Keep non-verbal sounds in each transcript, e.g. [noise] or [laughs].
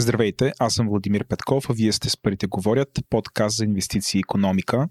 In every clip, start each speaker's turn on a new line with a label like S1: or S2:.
S1: Здравейте, аз съм Владимир Петков, а вие сте с Парите говорят, подкаст за инвестиции и економика.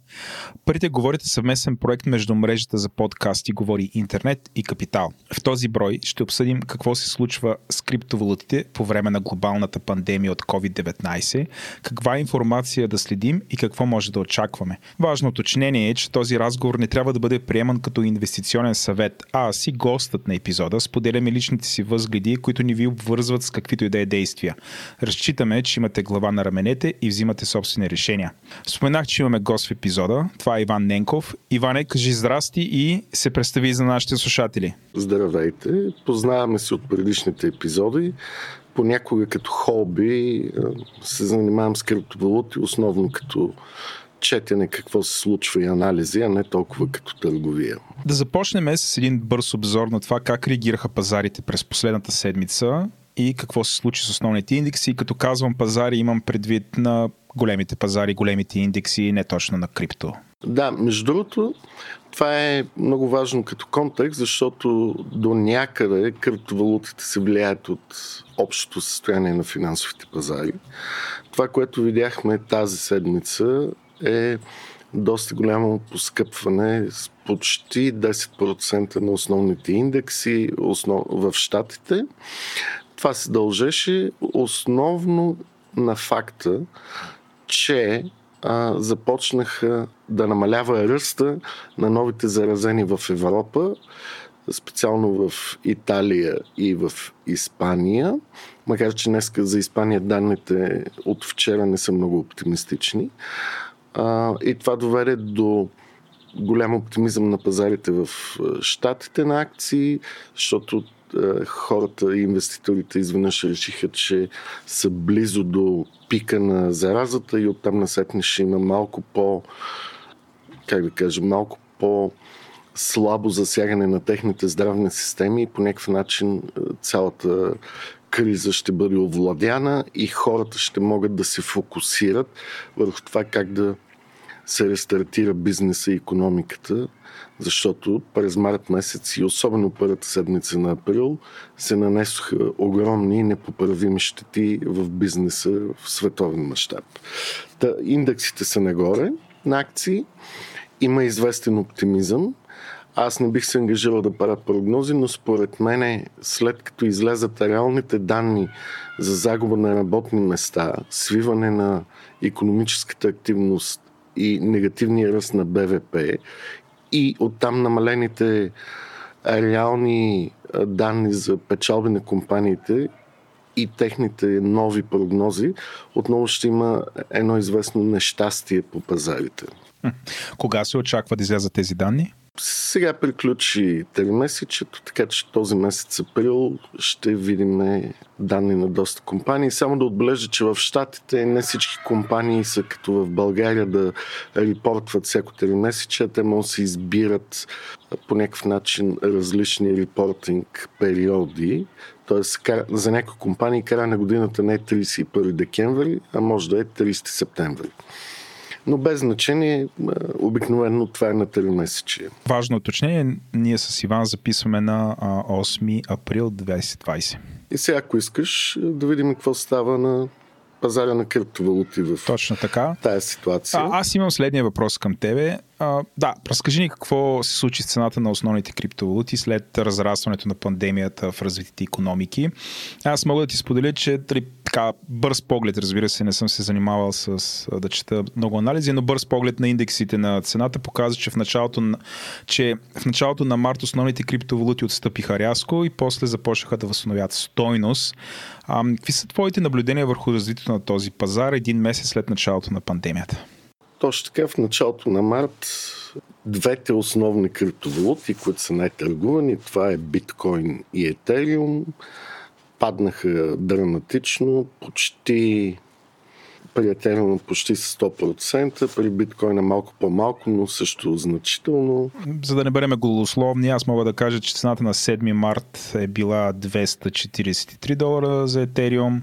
S1: Парите говорят е съвместен проект между мрежата за подкасти Говори Интернет и Капитал. В този брой ще обсъдим какво се случва с криптовалутите по време на глобалната пандемия от COVID-19, каква информация да следим и какво може да очакваме. Важно уточнение е, че този разговор не трябва да бъде приеман като инвестиционен съвет, а си гостът на епизода споделяме личните си възгледи, които ни ви обвързват с каквито и да е действия. Разчитаме, че имате глава на раменете и взимате собствени решения. Споменах, че имаме гост в епизода. Това е Иван Ненков. Иване, кажи здрасти и се представи за нашите слушатели.
S2: Здравейте! Познаваме се от предишните епизоди. Понякога като хоби се занимавам с криптовалути, основно като четене какво се случва и анализи, а не толкова като търговия.
S1: Да започнем с един бърз обзор на това как реагираха пазарите през последната седмица и какво се случи с основните индекси. Като казвам пазари, имам предвид на големите пазари, големите индекси, не точно на крипто.
S2: Да, между другото, това е много важно като контекст, защото до някъде криптовалутите се влияят от общото състояние на финансовите пазари. Това, което видяхме тази седмица е доста голямо поскъпване с почти 10% на основните индекси в Штатите. Това се дължеше основно на факта, че а, започнаха да намалява ръста на новите заразени в Европа, специално в Италия и в Испания. Макар, че днес за Испания данните от вчера не са много оптимистични. А, и това доведе до голям оптимизъм на пазарите в щатите на акции, защото хората и инвеститорите изведнъж решиха, че са близо до пика на заразата и оттам насетне ще има малко по как да кажа, малко по слабо засягане на техните здравни системи и по някакъв начин цялата криза ще бъде овладяна и хората ще могат да се фокусират върху това как да се рестартира бизнеса и економиката, защото през март месец и особено първата седмица на април се нанесоха огромни непоправими щети в бизнеса в световен мащаб. Та, индексите са нагоре на акции, има известен оптимизъм. Аз не бих се ангажирал да правя прогнози, но според мен след като излезат реалните данни за загуба на работни места, свиване на економическата активност и негативния ръст на БВП и оттам намалените реални данни за печалби на компаниите и техните нови прогнози, отново ще има едно известно нещастие по пазарите.
S1: Кога се очаква да излязат тези данни?
S2: Сега приключи месечето, така че този месец април ще видим данни на доста компании. Само да отбележа, че в Штатите не всички компании са като в България да репортват всяко месече. Те могат да се избират по някакъв начин различни репортинг периоди. Тоест за някои компании края на годината не е 31 декември, а може да е 30 септември но без значение, обикновено това е на 3 месече.
S1: Важно уточнение, ние с Иван записваме на 8 април 2020.
S2: И сега, ако искаш, да видим какво става на пазара на криптовалути в
S1: Точно така.
S2: тая ситуация.
S1: А, аз имам следния въпрос към тебе. Да, разкажи ни какво се случи с цената на основните криптовалути след разрастването на пандемията в развитите економики. Аз мога да ти споделя, че три, така, бърз поглед, разбира се, не съм се занимавал с да чета много анализи, но бърз поглед на индексите на цената показва, че в началото на, че в началото на март основните криптовалути отстъпиха рязко и после започнаха да възстановят стойност. А, какви са твоите наблюдения върху развитието на този пазар един месец след началото на пандемията?
S2: Точно така, в началото на март двете основни криптовалути, които са най-търгувани, това е биткоин и етериум, паднаха драматично, почти при етериум почти 100%, при биткоина малко по-малко, но също значително.
S1: За да не бъдем голословни, аз мога да кажа, че цената на 7 март е била 243 долара за етериум.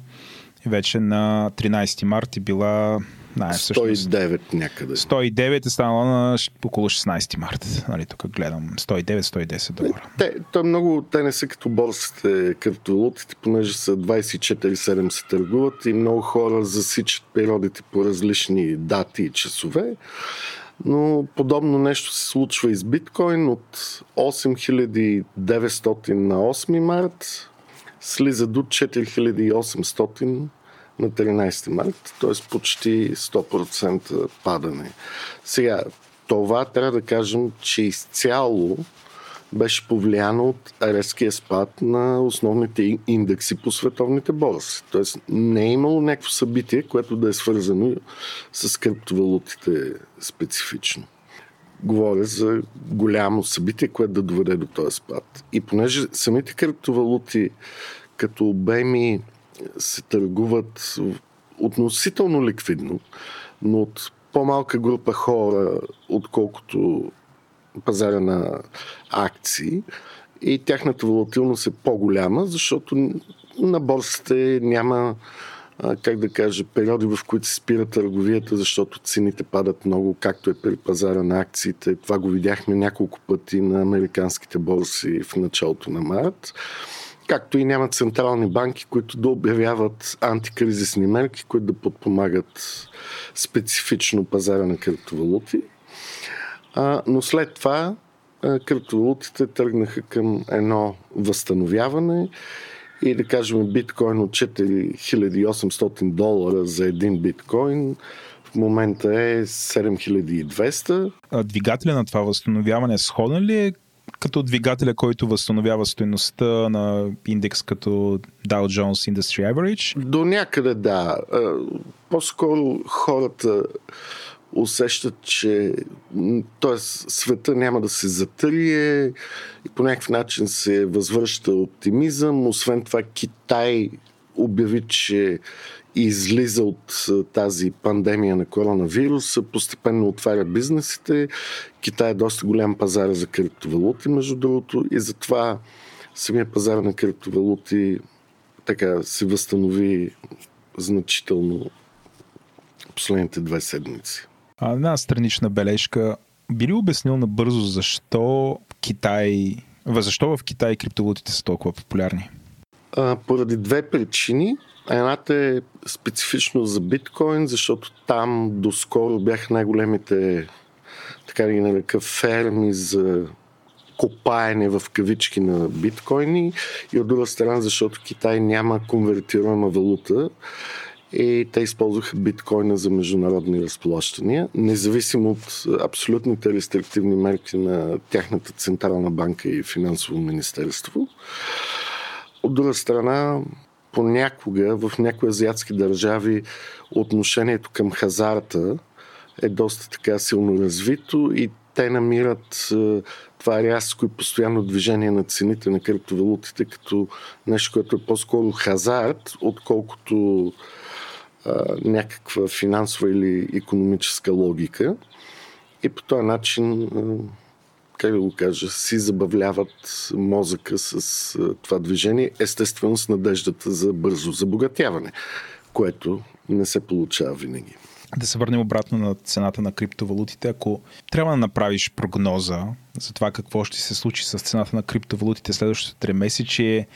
S1: Вече на 13 март е била Да,
S2: 109 някъде.
S1: 109 е станало на около 16 марта. Нали, тук гледам 109-110 долара.
S2: Те, то е много, те не са като борсите, криптовалутите, понеже са 24-7 се търгуват и много хора засичат периодите по различни дати и часове. Но подобно нещо се случва и с биткоин от 8900 на 8 март слиза до 4800 на 13 март, т.е. почти 100% падане. Сега, това трябва да кажем, че изцяло беше повлияно от резкия спад на основните индекси по световните борси. Тоест не е имало някакво събитие, което да е свързано с криптовалутите специфично. Говоря за голямо събитие, което да доведе до този спад. И понеже самите криптовалути като обеми се търгуват относително ликвидно, но от по-малка група хора, отколкото пазара на акции и тяхната волатилност е по-голяма, защото на борсите няма как да кажа, периоди, в които се спира търговията, защото цените падат много, както е при пазара на акциите. Това го видяхме няколко пъти на американските борси в началото на март. Както и няма централни банки, които да обявяват антикризисни мерки, които да подпомагат специфично пазара на криптовалути. А, но след това а, криптовалутите тръгнаха към едно възстановяване и да кажем биткоин от 4800 долара за един биткоин в момента е 7200.
S1: А двигателя на това възстановяване сходен ли е като двигателя, който възстановява стоеността на индекс като Dow Jones Industry Average?
S2: До някъде да. По-скоро хората усещат, че т.е. света няма да се затрие и по някакъв начин се възвръща оптимизъм. Освен това Китай обяви, че излиза от тази пандемия на коронавируса, постепенно отваря бизнесите. Китай е доста голям пазар за криптовалути, между другото, и затова самия пазар на криптовалути така се възстанови значително последните две седмици.
S1: А, една странична бележка. Би ли обяснил набързо защо Китай, защо в Китай криптовалутите са толкова популярни?
S2: А, поради две причини. Едната е специфично за биткоин, защото там доскоро бяха най-големите така да нарека ферми за копаене в кавички на биткоини и от друга страна, защото Китай няма конвертируема валута и те използваха биткоина за международни разплащания, независимо от абсолютните рестриктивни мерки на тяхната Централна банка и финансово министерство. От друга страна, понякога в някои азиатски държави отношението към хазарта е доста така силно развито и те намират това рязко и постоянно движение на цените на криптовалутите като нещо, което е по-скоро хазарт, отколкото а, някаква финансова или економическа логика. И по този начин как да го кажа, си забавляват мозъка с това движение, естествено с надеждата за бързо забогатяване, което не се получава винаги.
S1: Да се върнем обратно на цената на криптовалутите. Ако трябва да направиш прогноза за това какво ще се случи с цената на криптовалутите следващото 3 месече,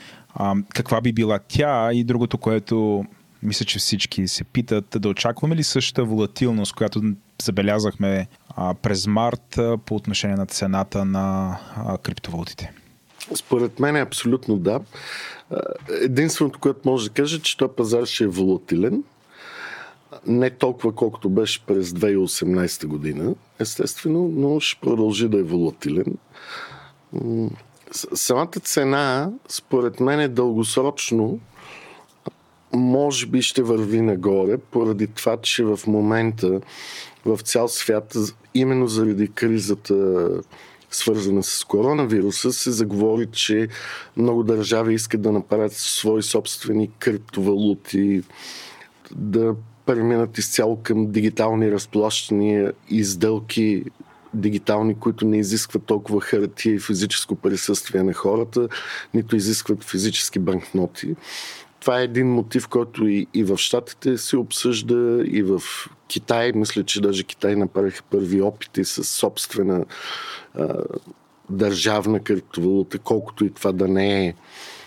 S1: каква би била тя и другото, което мисля, че всички се питат, да очакваме ли същата волатилност, която забелязахме а, през март а, по отношение на цената на а, криптовалутите?
S2: Според мен е абсолютно да. Единственото, което може да кажа, че този пазар ще е волатилен. Не толкова колкото беше през 2018 година, естествено, но ще продължи да е волатилен. Самата цена, според мен, е дългосрочно може би ще върви нагоре, поради това, че в момента в цял свят, именно заради кризата свързана с коронавируса, се заговори, че много държави искат да направят свои собствени криптовалути, да преминат изцяло към дигитални разплащания и сделки дигитални, които не изискват толкова хартия и физическо присъствие на хората, нито изискват физически банкноти. Това е един мотив, който и, и в Штатите се обсъжда, и в Китай. Мисля, че даже Китай направиха първи опити с собствена а, държавна криптовалута, колкото и това да не е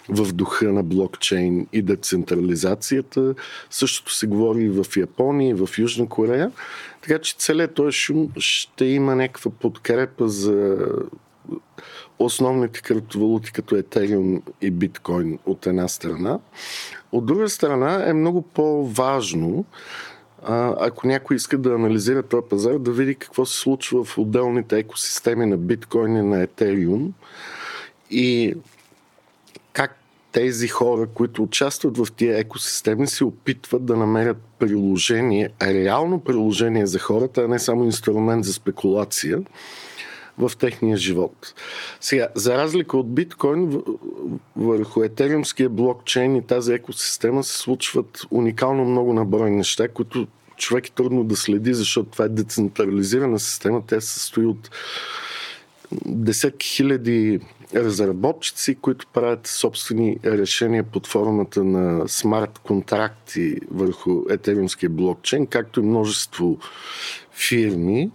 S2: в духа на блокчейн и децентрализацията. Същото се говори и в Япония, и в Южна Корея. Така че целият този шум ще има някаква подкрепа за основните криптовалути като Ethereum и биткоин от една страна. От друга страна е много по-важно ако някой иска да анализира този пазар, да види какво се случва в отделните екосистеми на биткоин и на Ethereum и как тези хора, които участват в тия екосистеми, се опитват да намерят приложение, реално приложение за хората, а не само инструмент за спекулация в техния живот. Сега, за разлика от биткоин, върху етериумския блокчейн и тази екосистема се случват уникално много наброй неща, които човек е трудно да следи, защото това е децентрализирана система. Тя се състои от десетки хиляди разработчици, които правят собствени решения под формата на смарт контракти върху етериумския блокчейн, както и множество фирми.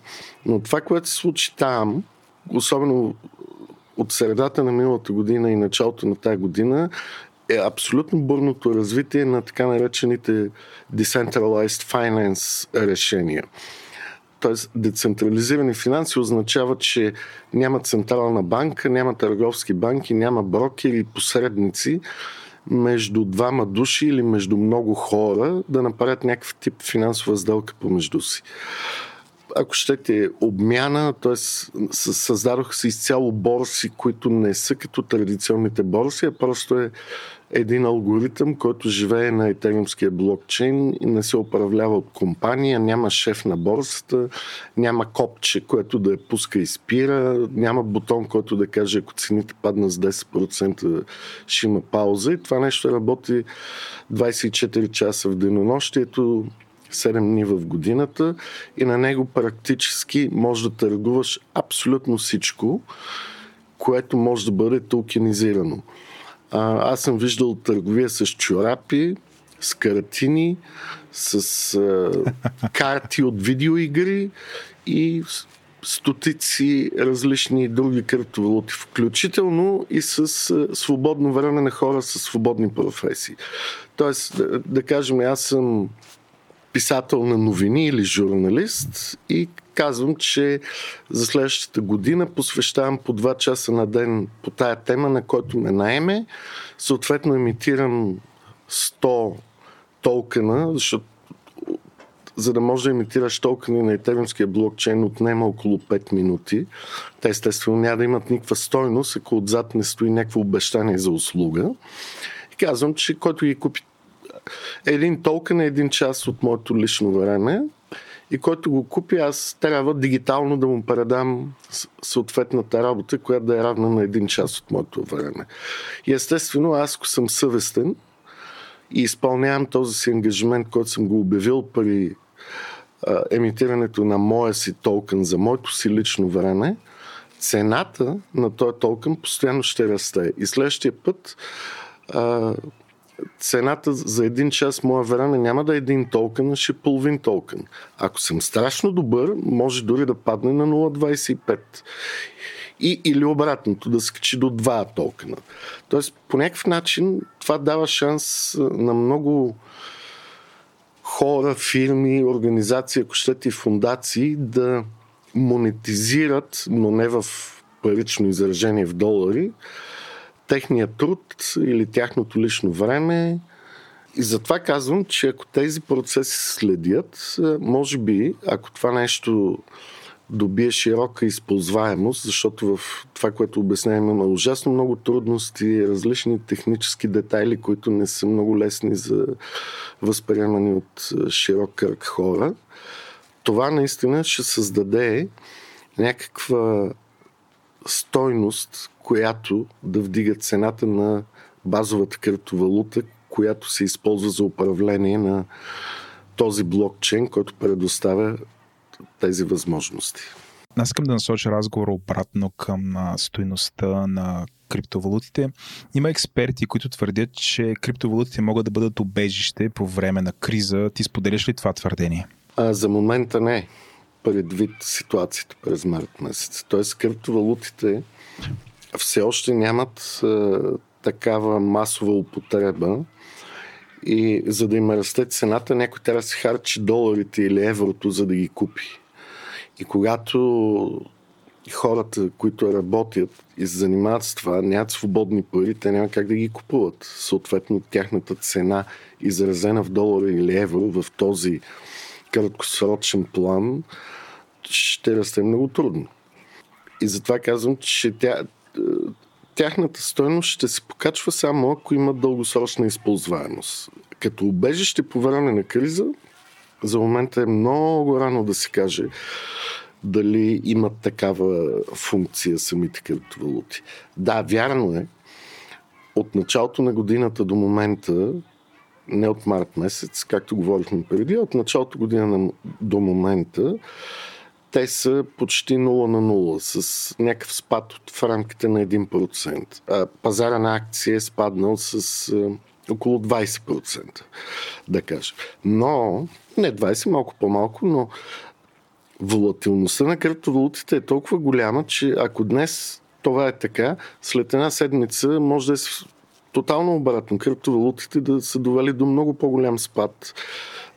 S2: Но това, което се случи там, особено от средата на миналата година и началото на тази година, е абсолютно бурното развитие на така наречените Decentralized Finance решения. Тоест, децентрализирани финанси означава, че няма централна банка, няма търговски банки, няма брокери и посредници между двама души или между много хора да направят някакъв тип финансова сделка помежду си ако щете, обмяна, т.е. създадоха се изцяло борси, които не са като традиционните борси, а просто е един алгоритъм, който живее на етериумския блокчейн и не се управлява от компания, няма шеф на борсата, няма копче, което да я пуска и спира, няма бутон, който да каже, ако цените падна с 10%, ще има пауза. И това нещо работи 24 часа в денонощието, 7 дни в годината и на него практически може да търгуваш абсолютно всичко, което може да бъде токенизирано. А, аз съм виждал търговия с чорапи, с картини, с а, [laughs] карти от видеоигри и стотици различни други криптовалути, включително и с свободно време на хора с свободни професии. Тоест, да, да кажем, аз съм писател на новини или журналист и казвам, че за следващата година посвещавам по 2 часа на ден по тая тема, на който ме наеме. Съответно емитирам 100 токена, защото за да може да имитираш токени на етериумския блокчейн отнема около 5 минути. Те естествено няма да имат никаква стойност, ако отзад не стои някакво обещание за услуга. И казвам, че който ги купи един токен е един час от моето лично време и който го купи, аз трябва дигитално да му предам съответната работа, която да е равна на един час от моето време. И естествено, аз ако съм съвестен и изпълнявам този си ангажимент, който съм го обявил при а, емитирането на моя си токен за моето си лично време, цената на този токен постоянно ще расте. И следващия път а, цената за един час моя време няма да е един токен, а ще е половин токен. Ако съм страшно добър, може дори да падне на 0,25. И, или обратното, да скачи до 2 токена. Тоест, по някакъв начин това дава шанс на много хора, фирми, организации, ако щете и фундации да монетизират, но не в парично изражение в долари, техния труд или тяхното лично време. И затова казвам, че ако тези процеси следят, може би, ако това нещо добие широка използваемост, защото в това, което обясняваме, има ужасно много трудности, различни технически детайли, които не са много лесни за възприемане от широк кръг хора. Това наистина ще създаде някаква стойност, която да вдига цената на базовата криптовалута, която се използва за управление на този блокчейн, който предоставя тези възможности.
S1: Аз искам да насоча разговора обратно към стоиността на криптовалутите. Има експерти, които твърдят, че криптовалутите могат да бъдат обежище по време на криза. Ти споделяш ли това твърдение?
S2: А, за момента не, предвид ситуацията през март месец. Тоест криптовалутите все още нямат а, такава масова употреба и за да им расте цената, някой трябва да се харчи доларите или еврото, за да ги купи. И когато хората, които работят и се занимават с това, нямат свободни пари, те няма как да ги купуват. Съответно, тяхната цена, изразена в долара или евро в този краткосрочен план, ще расте много трудно. И затова казвам, че тя, тяхната стоеност ще се покачва само ако има дългосрочна използваемост. Като убежище по време на криза, за момента е много рано да се каже дали имат такава функция самите криптовалути. Да, вярно е. От началото на годината до момента, не от март месец, както говорихме преди, от началото година до момента, те са почти 0 на 0, с някакъв спад от, в рамките на 1%. А пазара на акции е спаднал с а, около 20%, да кажа. Но, не 20, малко по-малко, но волатилността на криптовалутите е толкова голяма, че ако днес това е така, след една седмица може да е тотално обратно. Криптовалутите да са довели до много по-голям спад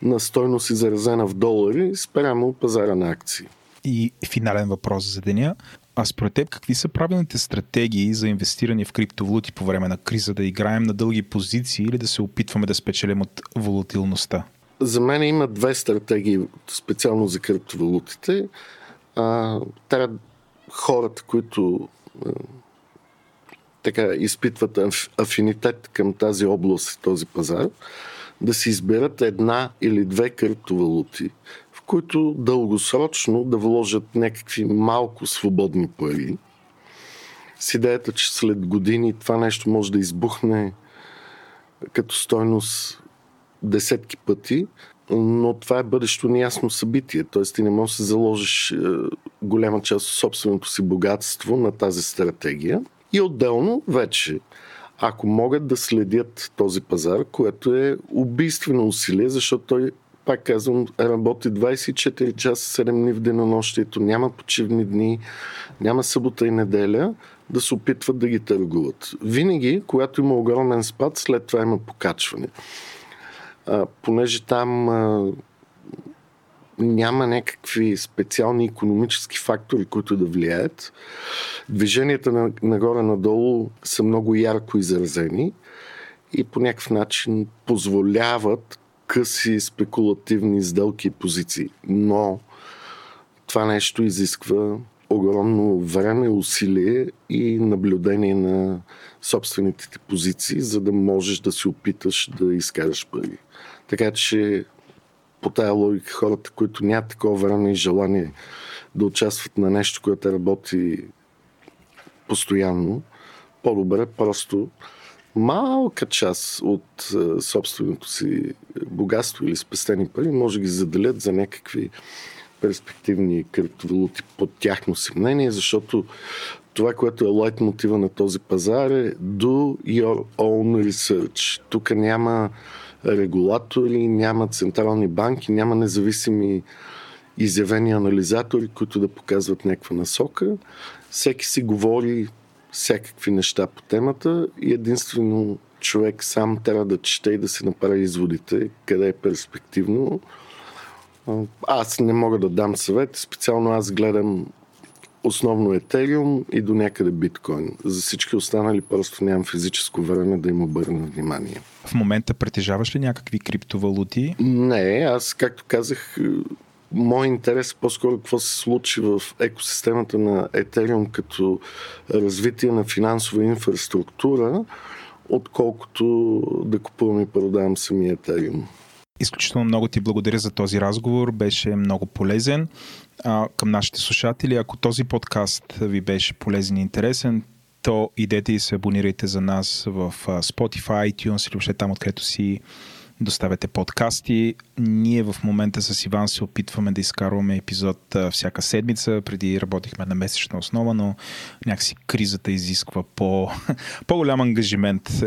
S2: на стойност изразена в долари спрямо пазара на акции.
S1: И финален въпрос за деня. А според теб какви са правилните стратегии за инвестиране в криптовалути по време на криза? Да играем на дълги позиции или да се опитваме да спечелим от волатилността?
S2: За мен има две стратегии специално за криптовалутите. А, трябва хората, които а, така изпитват афинитет към тази област и този пазар, да си изберат една или две криптовалути, в които дългосрочно да вложат някакви малко свободни пари, с идеята, че след години това нещо може да избухне като стойност десетки пъти, но това е бъдещо неясно събитие. Т.е. ти не можеш да заложиш е, голяма част от собственото си богатство на тази стратегия. И отделно вече, ако могат да следят този пазар, което е убийствено усилие, защото той пак казвам, работи 24 часа, 7 дни в денонощието, няма почивни дни, няма събота и неделя, да се опитват да ги търгуват. Винаги, когато има огромен спад, след това има покачване а, понеже там а, няма някакви специални економически фактори, които да влияят. Движенията на, нагоре-надолу са много ярко изразени и по някакъв начин позволяват къси спекулативни сделки и позиции. Но това нещо изисква огромно време, усилие и наблюдение на собствените ти позиции, за да можеш да се опиташ да изкараш пари. Така че по тая логика хората, които нямат такова време и желание да участват на нещо, което работи постоянно, по-добре просто малка част от е, собственото си богатство или спестени пари може да ги заделят за някакви перспективни криптовалути под тяхно си мнение, защото това, което е лайт мотива на този пазар е do your own research. Тук няма регулатори, няма централни банки, няма независими изявени анализатори, които да показват някаква насока. Всеки си говори всякакви неща по темата и единствено човек сам трябва да чете и да се направи изводите, къде е перспективно. Аз не мога да дам съвет, специално аз гледам основно Етериум и до някъде биткоин. За всички останали просто нямам физическо време да им обърна внимание.
S1: В момента притежаваш ли някакви криптовалути?
S2: Не, аз както казах, мой интерес е по-скоро какво се случи в екосистемата на Етериум като развитие на финансова инфраструктура, отколкото да купувам и продавам самия Етериум.
S1: Изключително много ти благодаря за този разговор. Беше много полезен. А, към нашите слушатели, ако този подкаст ви беше полезен и интересен, то идете и се абонирайте за нас в Spotify, iTunes или въобще там, откъдето си доставяте подкасти. Ние в момента с Иван се опитваме да изкарваме епизод всяка седмица. Преди работихме на месечна основа, но някакси кризата изисква по, [laughs] по-голям ангажимент.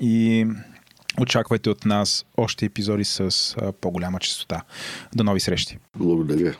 S1: И очаквайте от нас още епизоди с по-голяма частота. До нови срещи!
S2: Благодаря!